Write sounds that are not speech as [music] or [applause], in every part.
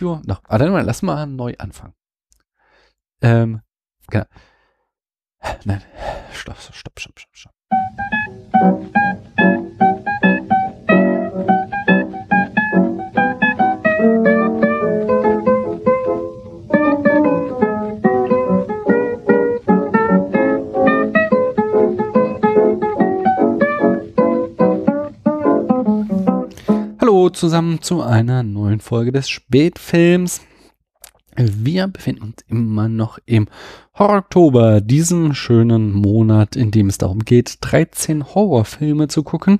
Jo, noch. Ah, dann lass mal neu anfangen. Ähm, genau. Nein, stopp, stopp, stopp, stopp, stopp. Zusammen zu einer neuen Folge des Spätfilms. Wir befinden uns immer noch im Horror-Oktober, diesem schönen Monat, in dem es darum geht, 13 Horrorfilme zu gucken.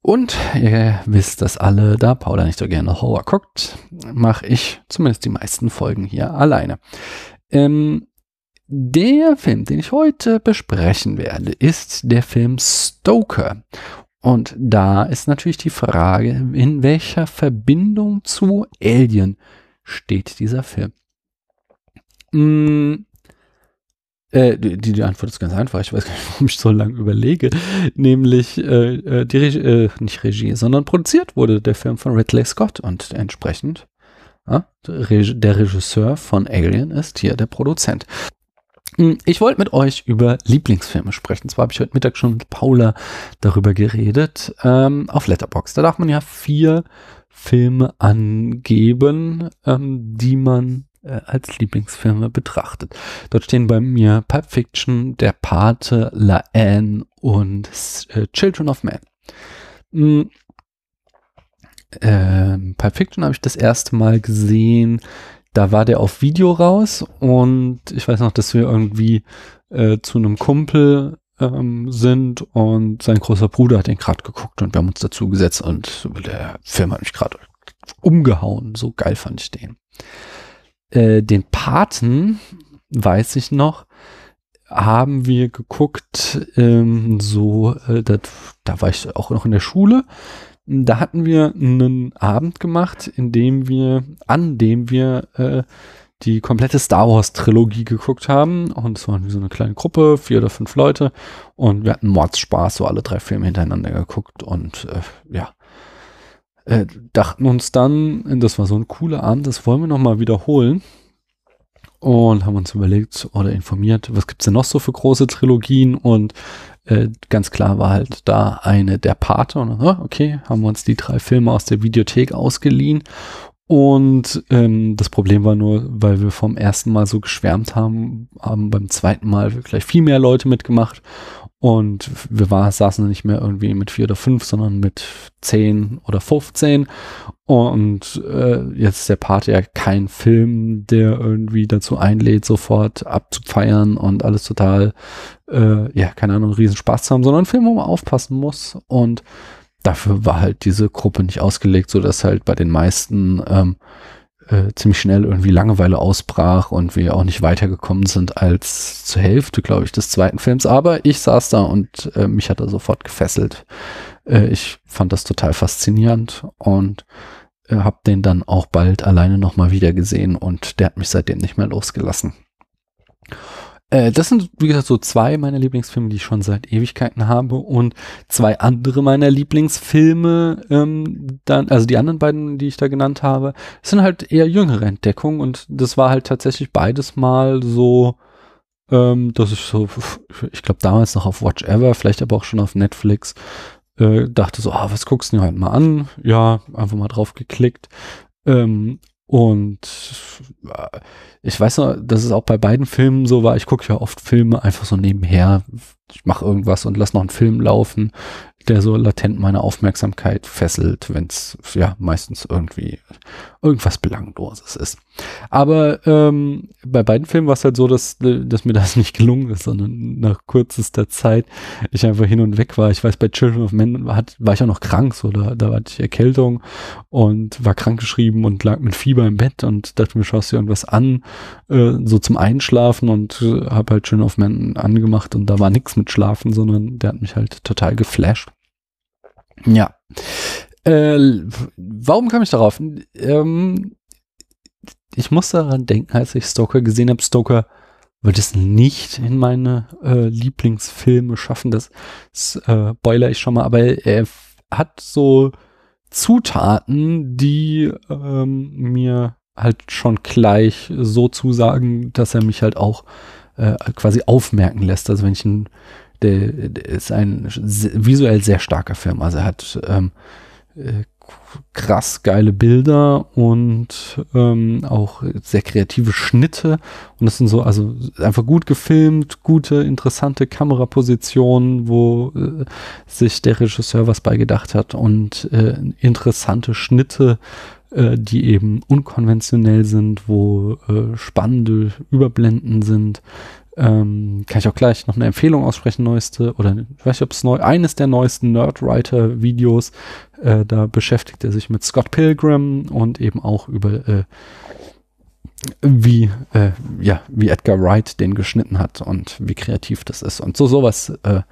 Und ihr wisst das alle, da Paula nicht so gerne Horror guckt, mache ich zumindest die meisten Folgen hier alleine. Ähm, der Film, den ich heute besprechen werde, ist der Film Stoker. Und da ist natürlich die Frage, in welcher Verbindung zu Alien steht dieser Film? Mm, äh, die, die Antwort ist ganz einfach. Ich weiß gar nicht, [laughs] warum ich so lange überlege. Nämlich äh, äh die Regie, äh, nicht Regie, sondern produziert wurde der Film von Ridley Scott und entsprechend ja, der Regisseur von Alien ist hier der Produzent. Hm, ich wollte mit euch über Lieblingsfilme sprechen. Zwar habe ich heute Mittag schon mit Paula darüber geredet, ähm, auf Letterbox. Da darf man ja vier Filme angeben, ähm, die man äh, als Lieblingsfilme betrachtet. Dort stehen bei mir Pulp Fiction, Der Pate, La Anne und äh, Children of Men. Mhm. Ähm, Pulp Fiction habe ich das erste Mal gesehen da war der auf Video raus und ich weiß noch, dass wir irgendwie äh, zu einem Kumpel ähm, sind und sein großer Bruder hat den gerade geguckt und wir haben uns dazu gesetzt und der Film hat mich gerade umgehauen. So geil fand ich den. Äh, den Paten, weiß ich noch, haben wir geguckt, ähm, so, äh, dat, da war ich auch noch in der Schule da hatten wir einen Abend gemacht, in dem wir, an dem wir äh, die komplette Star Wars Trilogie geguckt haben. Und es waren so eine kleine Gruppe, vier oder fünf Leute. Und wir hatten Mordspaß, so alle drei Filme hintereinander geguckt. Und äh, ja, äh, dachten uns dann, das war so ein cooler Abend, das wollen wir nochmal wiederholen und haben uns überlegt oder informiert, was gibt's denn noch so für große Trilogien und äh, ganz klar war halt da eine der Pate und okay, haben wir uns die drei Filme aus der Videothek ausgeliehen. Und ähm, das Problem war nur, weil wir vom ersten Mal so geschwärmt haben, haben beim zweiten Mal gleich viel mehr Leute mitgemacht und wir war, saßen nicht mehr irgendwie mit vier oder fünf, sondern mit zehn oder 15. Und äh, jetzt ist der Party ja kein Film, der irgendwie dazu einlädt, sofort abzufeiern und alles total, äh, ja, keine Ahnung, riesen Spaß zu haben, sondern ein Film, wo man aufpassen muss. Und dafür war halt diese Gruppe nicht ausgelegt, so dass halt bei den meisten ähm, äh, ziemlich schnell irgendwie Langeweile ausbrach und wir auch nicht weitergekommen sind als zur Hälfte, glaube ich, des zweiten Films. Aber ich saß da und äh, mich hat er sofort gefesselt. Äh, ich fand das total faszinierend und äh, habe den dann auch bald alleine nochmal wieder gesehen und der hat mich seitdem nicht mehr losgelassen. Äh, das sind, wie gesagt, so zwei meiner Lieblingsfilme, die ich schon seit Ewigkeiten habe und zwei andere meiner Lieblingsfilme, ähm, dann, also die anderen beiden, die ich da genannt habe, sind halt eher jüngere Entdeckungen und das war halt tatsächlich beides mal so, ähm, dass ich so, ich glaube damals noch auf Watch Ever, vielleicht aber auch schon auf Netflix, äh, dachte so, ah, was guckst du dir halt mal an? Ja, einfach mal drauf geklickt. Ähm, und äh, ich weiß noch, dass es auch bei beiden Filmen so war. Ich gucke ja oft Filme einfach so nebenher. Ich mache irgendwas und lass noch einen Film laufen der so latent meine Aufmerksamkeit fesselt, wenn es ja meistens irgendwie irgendwas Belangloses ist. Aber ähm, bei beiden Filmen war es halt so, dass, dass mir das [laughs] nicht gelungen ist, sondern nach kürzester Zeit ich einfach hin und weg war. Ich weiß, bei Children of Men hat, war ich auch noch krank, so da, da hatte ich Erkältung und war krankgeschrieben und lag mit Fieber im Bett und dachte mir, schaust dir irgendwas an, äh, so zum Einschlafen und äh, habe halt Children of Men angemacht und da war nichts mit Schlafen, sondern der hat mich halt total geflasht. Ja. Äh, warum kam ich darauf? Ähm, ich muss daran denken, als ich Stoker gesehen habe. Stoker wird es nicht in meine äh, Lieblingsfilme schaffen. Das, das äh, boiler ich schon mal, aber er hat so Zutaten, die ähm, mir halt schon gleich so zusagen, dass er mich halt auch äh, quasi aufmerken lässt. Also wenn ich ein, der, ist ein visuell sehr starker Film. Also er hat ähm, äh, krass geile Bilder und ähm, auch sehr kreative Schnitte. Und das sind so, also einfach gut gefilmt, gute, interessante Kamerapositionen, wo äh, sich der Regisseur was beigedacht hat und äh, interessante Schnitte, äh, die eben unkonventionell sind, wo äh, spannende Überblenden sind. Ähm, kann ich auch gleich noch eine Empfehlung aussprechen, neueste, oder ich weiß nicht, ob es neu, eines der neuesten Nerdwriter-Videos, äh, da beschäftigt er sich mit Scott Pilgrim und eben auch über äh, wie, äh, ja, wie Edgar Wright den geschnitten hat und wie kreativ das ist. Und so sowas äh,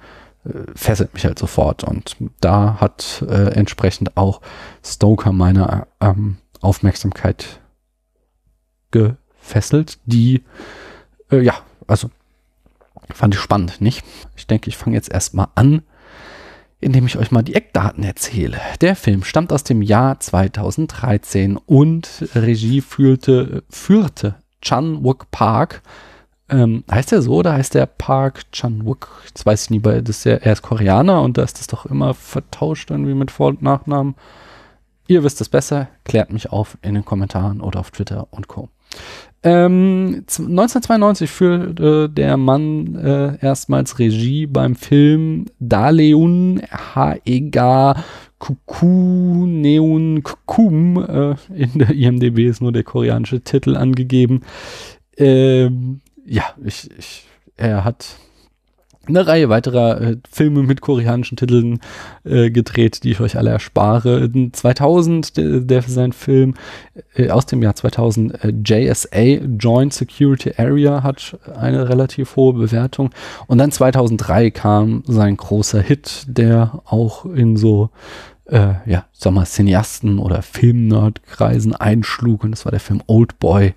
fesselt mich halt sofort. Und da hat äh, entsprechend auch Stoker meine ähm, Aufmerksamkeit gefesselt, die äh, ja also fand ich spannend, nicht? Ich denke, ich fange jetzt erstmal an, indem ich euch mal die Eckdaten erzähle. Der Film stammt aus dem Jahr 2013 und Regie führte, führte Chan Wook Park. Ähm, heißt er so oder heißt der Park Chan Wook? Das weiß ich nie, weil das ist ja, er ist Koreaner und da ist das doch immer vertauscht irgendwie mit Vor- und Nachnamen. Ihr wisst es besser, klärt mich auf in den Kommentaren oder auf Twitter und Co. Ähm, 1992 führte der Mann äh, erstmals Regie beim Film Daleun Haega Kukuneun Kukum. Äh, in der IMDB ist nur der koreanische Titel angegeben. Ähm, ja, ich, ich, er hat eine Reihe weiterer äh, Filme mit koreanischen Titeln äh, gedreht, die ich euch alle erspare. 2000, der, der sein Film äh, aus dem Jahr 2000, äh, JSA, Joint Security Area, hat eine relativ hohe Bewertung. Und dann 2003 kam sein großer Hit, der auch in so äh, ja, sag mal, Cineasten- oder Filmnerdkreisen einschlug. Und das war der Film Old Boy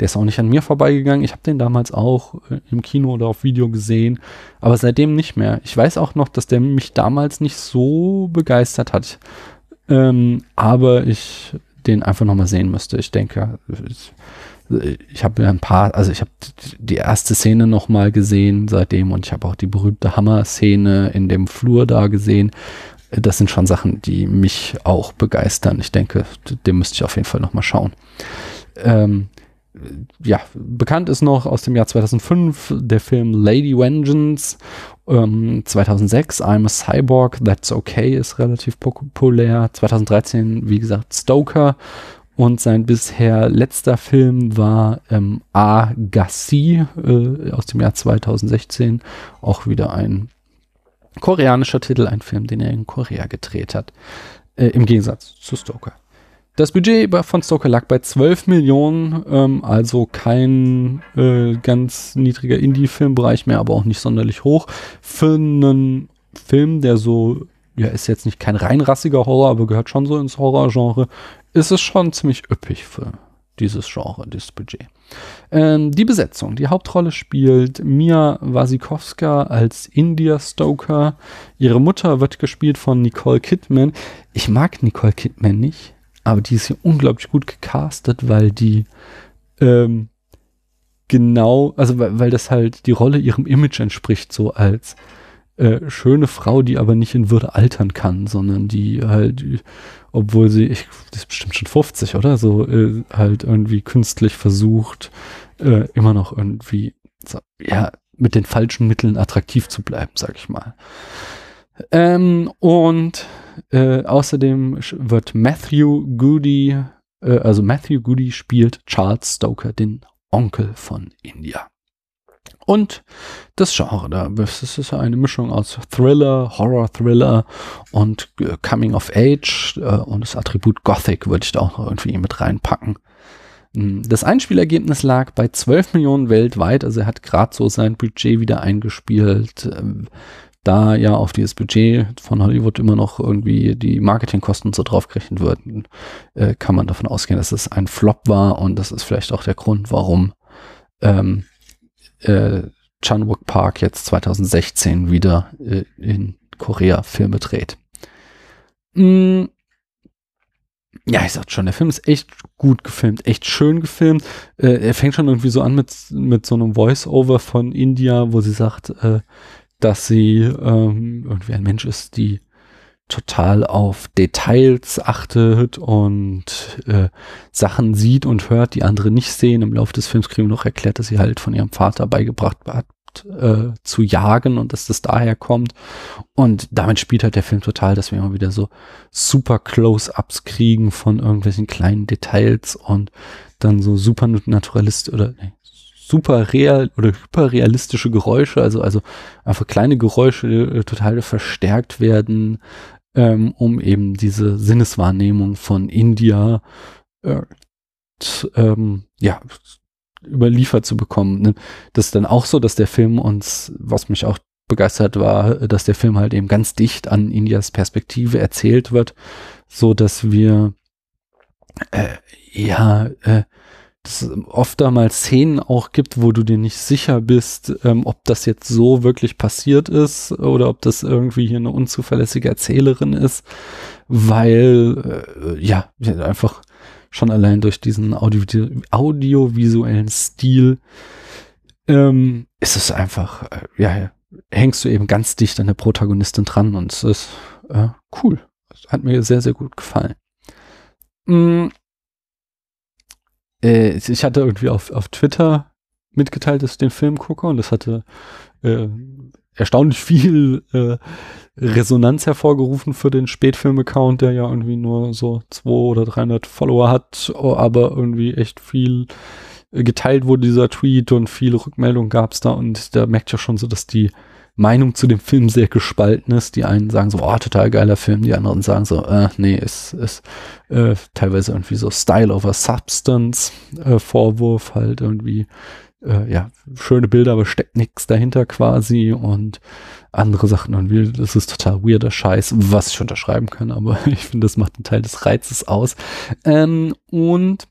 der ist auch nicht an mir vorbeigegangen. Ich habe den damals auch äh, im Kino oder auf Video gesehen, aber seitdem nicht mehr. Ich weiß auch noch, dass der mich damals nicht so begeistert hat, ähm, aber ich den einfach nochmal sehen müsste. Ich denke, ich habe ein paar, also ich habe die erste Szene nochmal gesehen seitdem und ich habe auch die berühmte Hammer-Szene in dem Flur da gesehen. Das sind schon Sachen, die mich auch begeistern. Ich denke, dem müsste ich auf jeden Fall nochmal schauen. Ähm, ja, bekannt ist noch aus dem Jahr 2005 der Film Lady Vengeance. Ähm, 2006 I'm a Cyborg, That's Okay ist relativ populär. 2013, wie gesagt, Stoker. Und sein bisher letzter Film war ähm, Agassi äh, aus dem Jahr 2016. Auch wieder ein koreanischer Titel, ein Film, den er in Korea gedreht hat. Äh, Im Gegensatz zu Stoker. Das Budget von Stoker lag bei 12 Millionen, ähm, also kein äh, ganz niedriger Indie-Filmbereich mehr, aber auch nicht sonderlich hoch. Für einen Film, der so, ja, ist jetzt nicht kein reinrassiger Horror, aber gehört schon so ins Horror-Genre, ist es schon ziemlich üppig für dieses Genre, dieses Budget. Ähm, die Besetzung. Die Hauptrolle spielt Mia Wasikowska als India Stoker. Ihre Mutter wird gespielt von Nicole Kidman. Ich mag Nicole Kidman nicht aber die ist hier unglaublich gut gecastet, weil die ähm, genau, also weil, weil das halt die Rolle ihrem Image entspricht, so als äh, schöne Frau, die aber nicht in Würde altern kann, sondern die halt, obwohl sie, ich, das ist bestimmt schon 50, oder? So äh, halt irgendwie künstlich versucht, äh, immer noch irgendwie, so, ja, mit den falschen Mitteln attraktiv zu bleiben, sag ich mal. Ähm, und äh, außerdem wird Matthew Goody, äh, also Matthew Goody spielt Charles Stoker, den Onkel von India. Und das Genre, da das ist eine Mischung aus Thriller, Horror-Thriller und äh, Coming of Age äh, und das Attribut Gothic würde ich da auch noch irgendwie mit reinpacken. Hm, das Einspielergebnis lag bei 12 Millionen weltweit, also er hat gerade so sein Budget wieder eingespielt. Da ja auf dieses Budget von Hollywood immer noch irgendwie die Marketingkosten so draufgerechnet würden, äh, kann man davon ausgehen, dass es ein Flop war und das ist vielleicht auch der Grund, warum ähm, äh, Chanwook Park jetzt 2016 wieder äh, in Korea Filme dreht. Mm. ja, ich sag schon, der Film ist echt gut gefilmt, echt schön gefilmt. Äh, er fängt schon irgendwie so an mit, mit so einem Voice-Over von India, wo sie sagt, äh, dass sie ähm, irgendwie ein Mensch ist, die total auf Details achtet und äh, Sachen sieht und hört, die andere nicht sehen. Im Laufe des Films kriegen wir noch erklärt, dass sie halt von ihrem Vater beigebracht hat, äh, zu jagen und dass das daher kommt. Und damit spielt halt der Film total, dass wir immer wieder so super Close-ups kriegen von irgendwelchen kleinen Details und dann so super naturalist oder nee, super real oder hyperrealistische Geräusche, also also einfach kleine Geräusche äh, total verstärkt werden, ähm, um eben diese Sinneswahrnehmung von India äh, ähm, ja überliefert zu bekommen. Ne? Das ist dann auch so, dass der Film uns, was mich auch begeistert war, dass der Film halt eben ganz dicht an Indias Perspektive erzählt wird, so dass wir äh, ja äh, es oft mal Szenen auch gibt, wo du dir nicht sicher bist, ähm, ob das jetzt so wirklich passiert ist oder ob das irgendwie hier eine unzuverlässige Erzählerin ist, weil äh, ja, einfach schon allein durch diesen Audio audiovisuellen Stil ähm, ist es einfach, äh, ja, hängst du eben ganz dicht an der Protagonistin dran und es ist äh, cool. Hat mir sehr, sehr gut gefallen. Mm, äh, ich hatte irgendwie auf, auf Twitter mitgeteilt, dass ich den Film gucke und das hatte äh, erstaunlich viel äh, Resonanz hervorgerufen für den Spätfilm-Account, der ja irgendwie nur so 200 oder 300 Follower hat, aber irgendwie echt viel äh, geteilt wurde dieser Tweet und viele Rückmeldungen gab es da und da merkt ja schon so, dass die Meinung zu dem Film sehr gespalten ist. Die einen sagen so, oh, total geiler Film, die anderen sagen so, äh, nee, ist, ist äh, teilweise irgendwie so Style over Substance äh, Vorwurf, halt irgendwie, äh, ja, schöne Bilder, aber steckt nichts dahinter quasi und andere Sachen irgendwie, das ist total weirder Scheiß, was ich unterschreiben kann, aber [laughs] ich finde, das macht einen Teil des Reizes aus. Ähm, und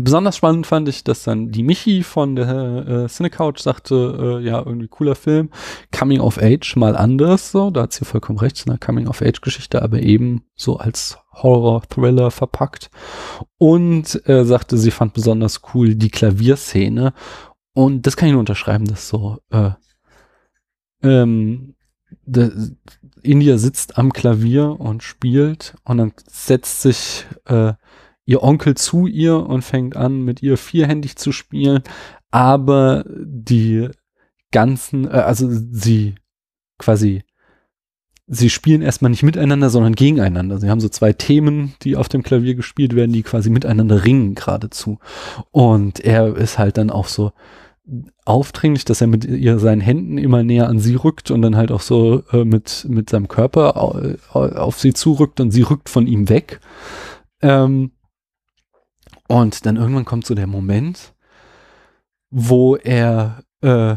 besonders spannend fand ich, dass dann die Michi von der äh, Cinecouch sagte, äh, ja, irgendwie cooler Film, Coming of Age mal anders, so, da hat sie vollkommen recht, eine Coming of Age Geschichte, aber eben so als Horror-Thriller verpackt. Und äh, sagte, sie fand besonders cool die Klavierszene. Und das kann ich nur unterschreiben, dass so, äh, ähm, India sitzt am Klavier und spielt und dann setzt sich äh, ihr Onkel zu ihr und fängt an, mit ihr vierhändig zu spielen, aber die ganzen, äh, also sie quasi, sie spielen erstmal nicht miteinander, sondern gegeneinander. Sie haben so zwei Themen, die auf dem Klavier gespielt werden, die quasi miteinander ringen geradezu. Und er ist halt dann auch so aufdringlich, dass er mit ihr seinen Händen immer näher an sie rückt und dann halt auch so äh, mit, mit seinem Körper auf, auf sie zurückt und sie rückt von ihm weg. Ähm, und dann irgendwann kommt so der Moment, wo er äh,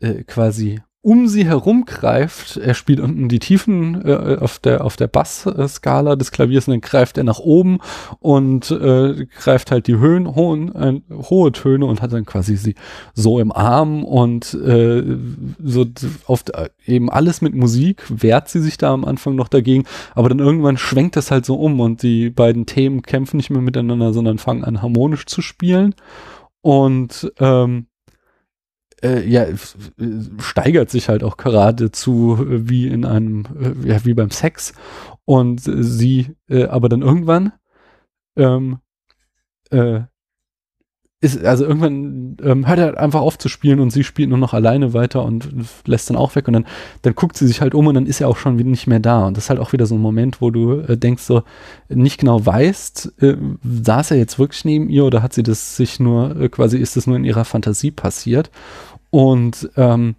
äh, quasi um sie herum greift. Er spielt unten die Tiefen äh, auf der auf der Bassskala des Klaviers und dann greift er nach oben und äh, greift halt die Höhen hohen äh, hohe Töne und hat dann quasi sie so im Arm und äh, so oft eben alles mit Musik wehrt sie sich da am Anfang noch dagegen, aber dann irgendwann schwenkt das halt so um und die beiden Themen kämpfen nicht mehr miteinander, sondern fangen an harmonisch zu spielen und ähm, äh, ja, steigert sich halt auch geradezu äh, wie in einem, äh, ja, wie beim Sex. Und sie, äh, aber dann irgendwann, ähm, äh, ist, also irgendwann ähm, hört er einfach auf zu spielen und sie spielt nur noch alleine weiter und lässt dann auch weg und dann, dann guckt sie sich halt um und dann ist er auch schon wieder nicht mehr da. Und das ist halt auch wieder so ein Moment, wo du äh, denkst so, nicht genau weißt, äh, saß er jetzt wirklich neben ihr oder hat sie das sich nur, äh, quasi ist das nur in ihrer Fantasie passiert? Und ähm,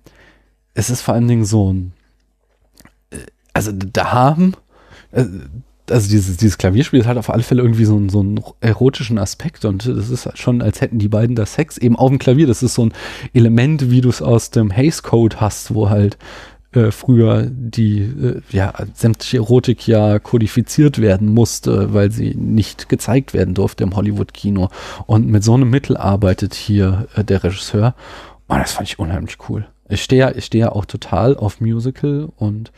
es ist vor allen Dingen so ein, äh, also da haben, äh, also dieses, dieses Klavierspiel halt auf alle Fälle irgendwie so ein, so einen erotischen Aspekt und das ist schon, als hätten die beiden da Sex eben auf dem Klavier. Das ist so ein Element, wie du es aus dem Haze Code hast, wo halt äh, früher die äh, ja, sämtliche Erotik ja kodifiziert werden musste, weil sie nicht gezeigt werden durfte im Hollywood-Kino. Und mit so einem Mittel arbeitet hier äh, der Regisseur. Und das fand ich unheimlich cool. Ich stehe ich stehe ja auch total auf Musical und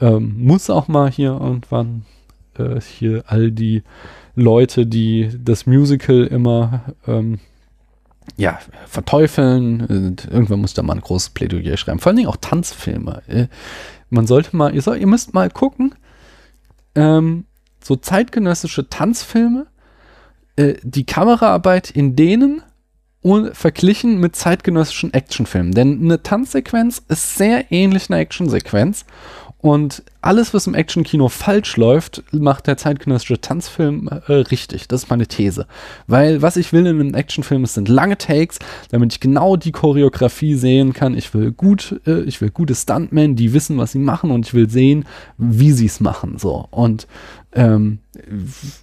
ähm, muss auch mal hier irgendwann äh, hier all die Leute, die das Musical immer ähm, ja, verteufeln. Und irgendwann muss da mal ein großes Plädoyer schreiben. Vor allen Dingen auch Tanzfilme. Äh, man sollte mal, ihr, soll, ihr müsst mal gucken, ähm, so zeitgenössische Tanzfilme, äh, die Kameraarbeit in denen und verglichen mit zeitgenössischen Actionfilmen. Denn eine Tanzsequenz ist sehr ähnlich einer Actionsequenz. Und alles, was im Actionkino falsch läuft, macht der zeitgenössische Tanzfilm äh, richtig. Das ist meine These. Weil was ich will in einem Actionfilm, es sind lange Takes, damit ich genau die Choreografie sehen kann. Ich will gut, äh, ich will gute Stuntmen, die wissen, was sie machen und ich will sehen, wie sie es machen. So. Und ähm,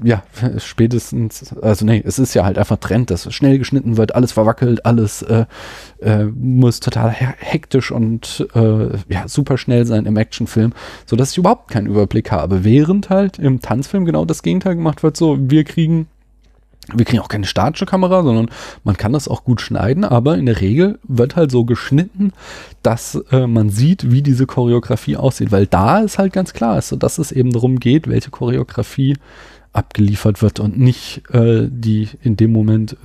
ja, spätestens, also nee, es ist ja halt einfach Trend, dass schnell geschnitten wird, alles verwackelt, alles äh, äh, muss total hektisch und äh, ja, super schnell sein im Actionfilm, sodass ich überhaupt keinen Überblick habe. Während halt im Tanzfilm genau das Gegenteil gemacht wird, so wir kriegen wir kriegen auch keine statische Kamera, sondern man kann das auch gut schneiden, aber in der Regel wird halt so geschnitten, dass äh, man sieht, wie diese Choreografie aussieht, weil da ist halt ganz klar, also, dass es eben darum geht, welche Choreografie abgeliefert wird und nicht äh, die in dem Moment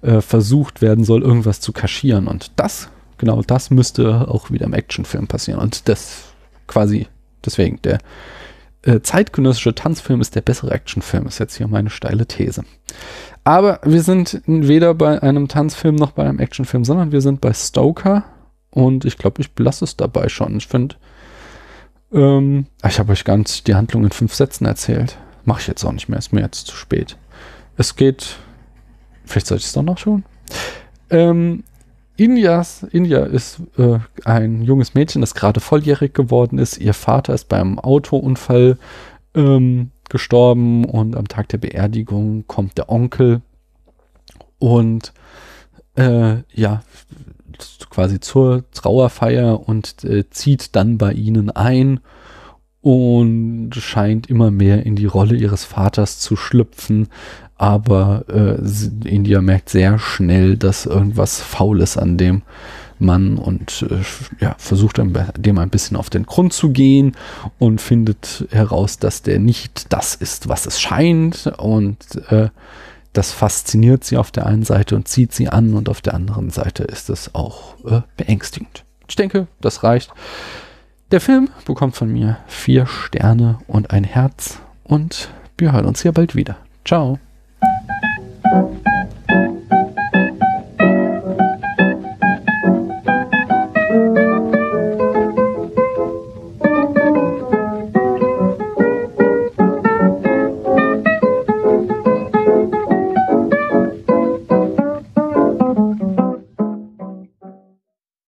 äh, versucht werden soll, irgendwas zu kaschieren. Und das, genau das müsste auch wieder im Actionfilm passieren. Und das quasi deswegen der äh, zeitgenössische Tanzfilm ist der bessere Actionfilm, ist jetzt hier meine steile These. Aber wir sind weder bei einem Tanzfilm noch bei einem Actionfilm, sondern wir sind bei Stoker und ich glaube, ich lasse es dabei schon. Ich finde, ähm, ich habe euch ganz die Handlung in fünf Sätzen erzählt. Mache ich jetzt auch nicht mehr, ist mir jetzt zu spät. Es geht, vielleicht sollte ich es doch noch schon. Ähm, Indias, India ist äh, ein junges Mädchen, das gerade volljährig geworden ist. Ihr Vater ist beim Autounfall ähm, gestorben und am Tag der Beerdigung kommt der Onkel und äh, ja, quasi zur Trauerfeier und äh, zieht dann bei ihnen ein und scheint immer mehr in die Rolle ihres Vaters zu schlüpfen, aber äh, India merkt sehr schnell, dass irgendwas faul ist an dem Mann und äh, ja, versucht dem ein bisschen auf den Grund zu gehen und findet heraus, dass der nicht das ist, was es scheint und äh, das fasziniert sie auf der einen Seite und zieht sie an und auf der anderen Seite ist es auch äh, beängstigend. Ich denke, das reicht. Der Film bekommt von mir vier Sterne und ein Herz und wir hören uns hier bald wieder. Ciao.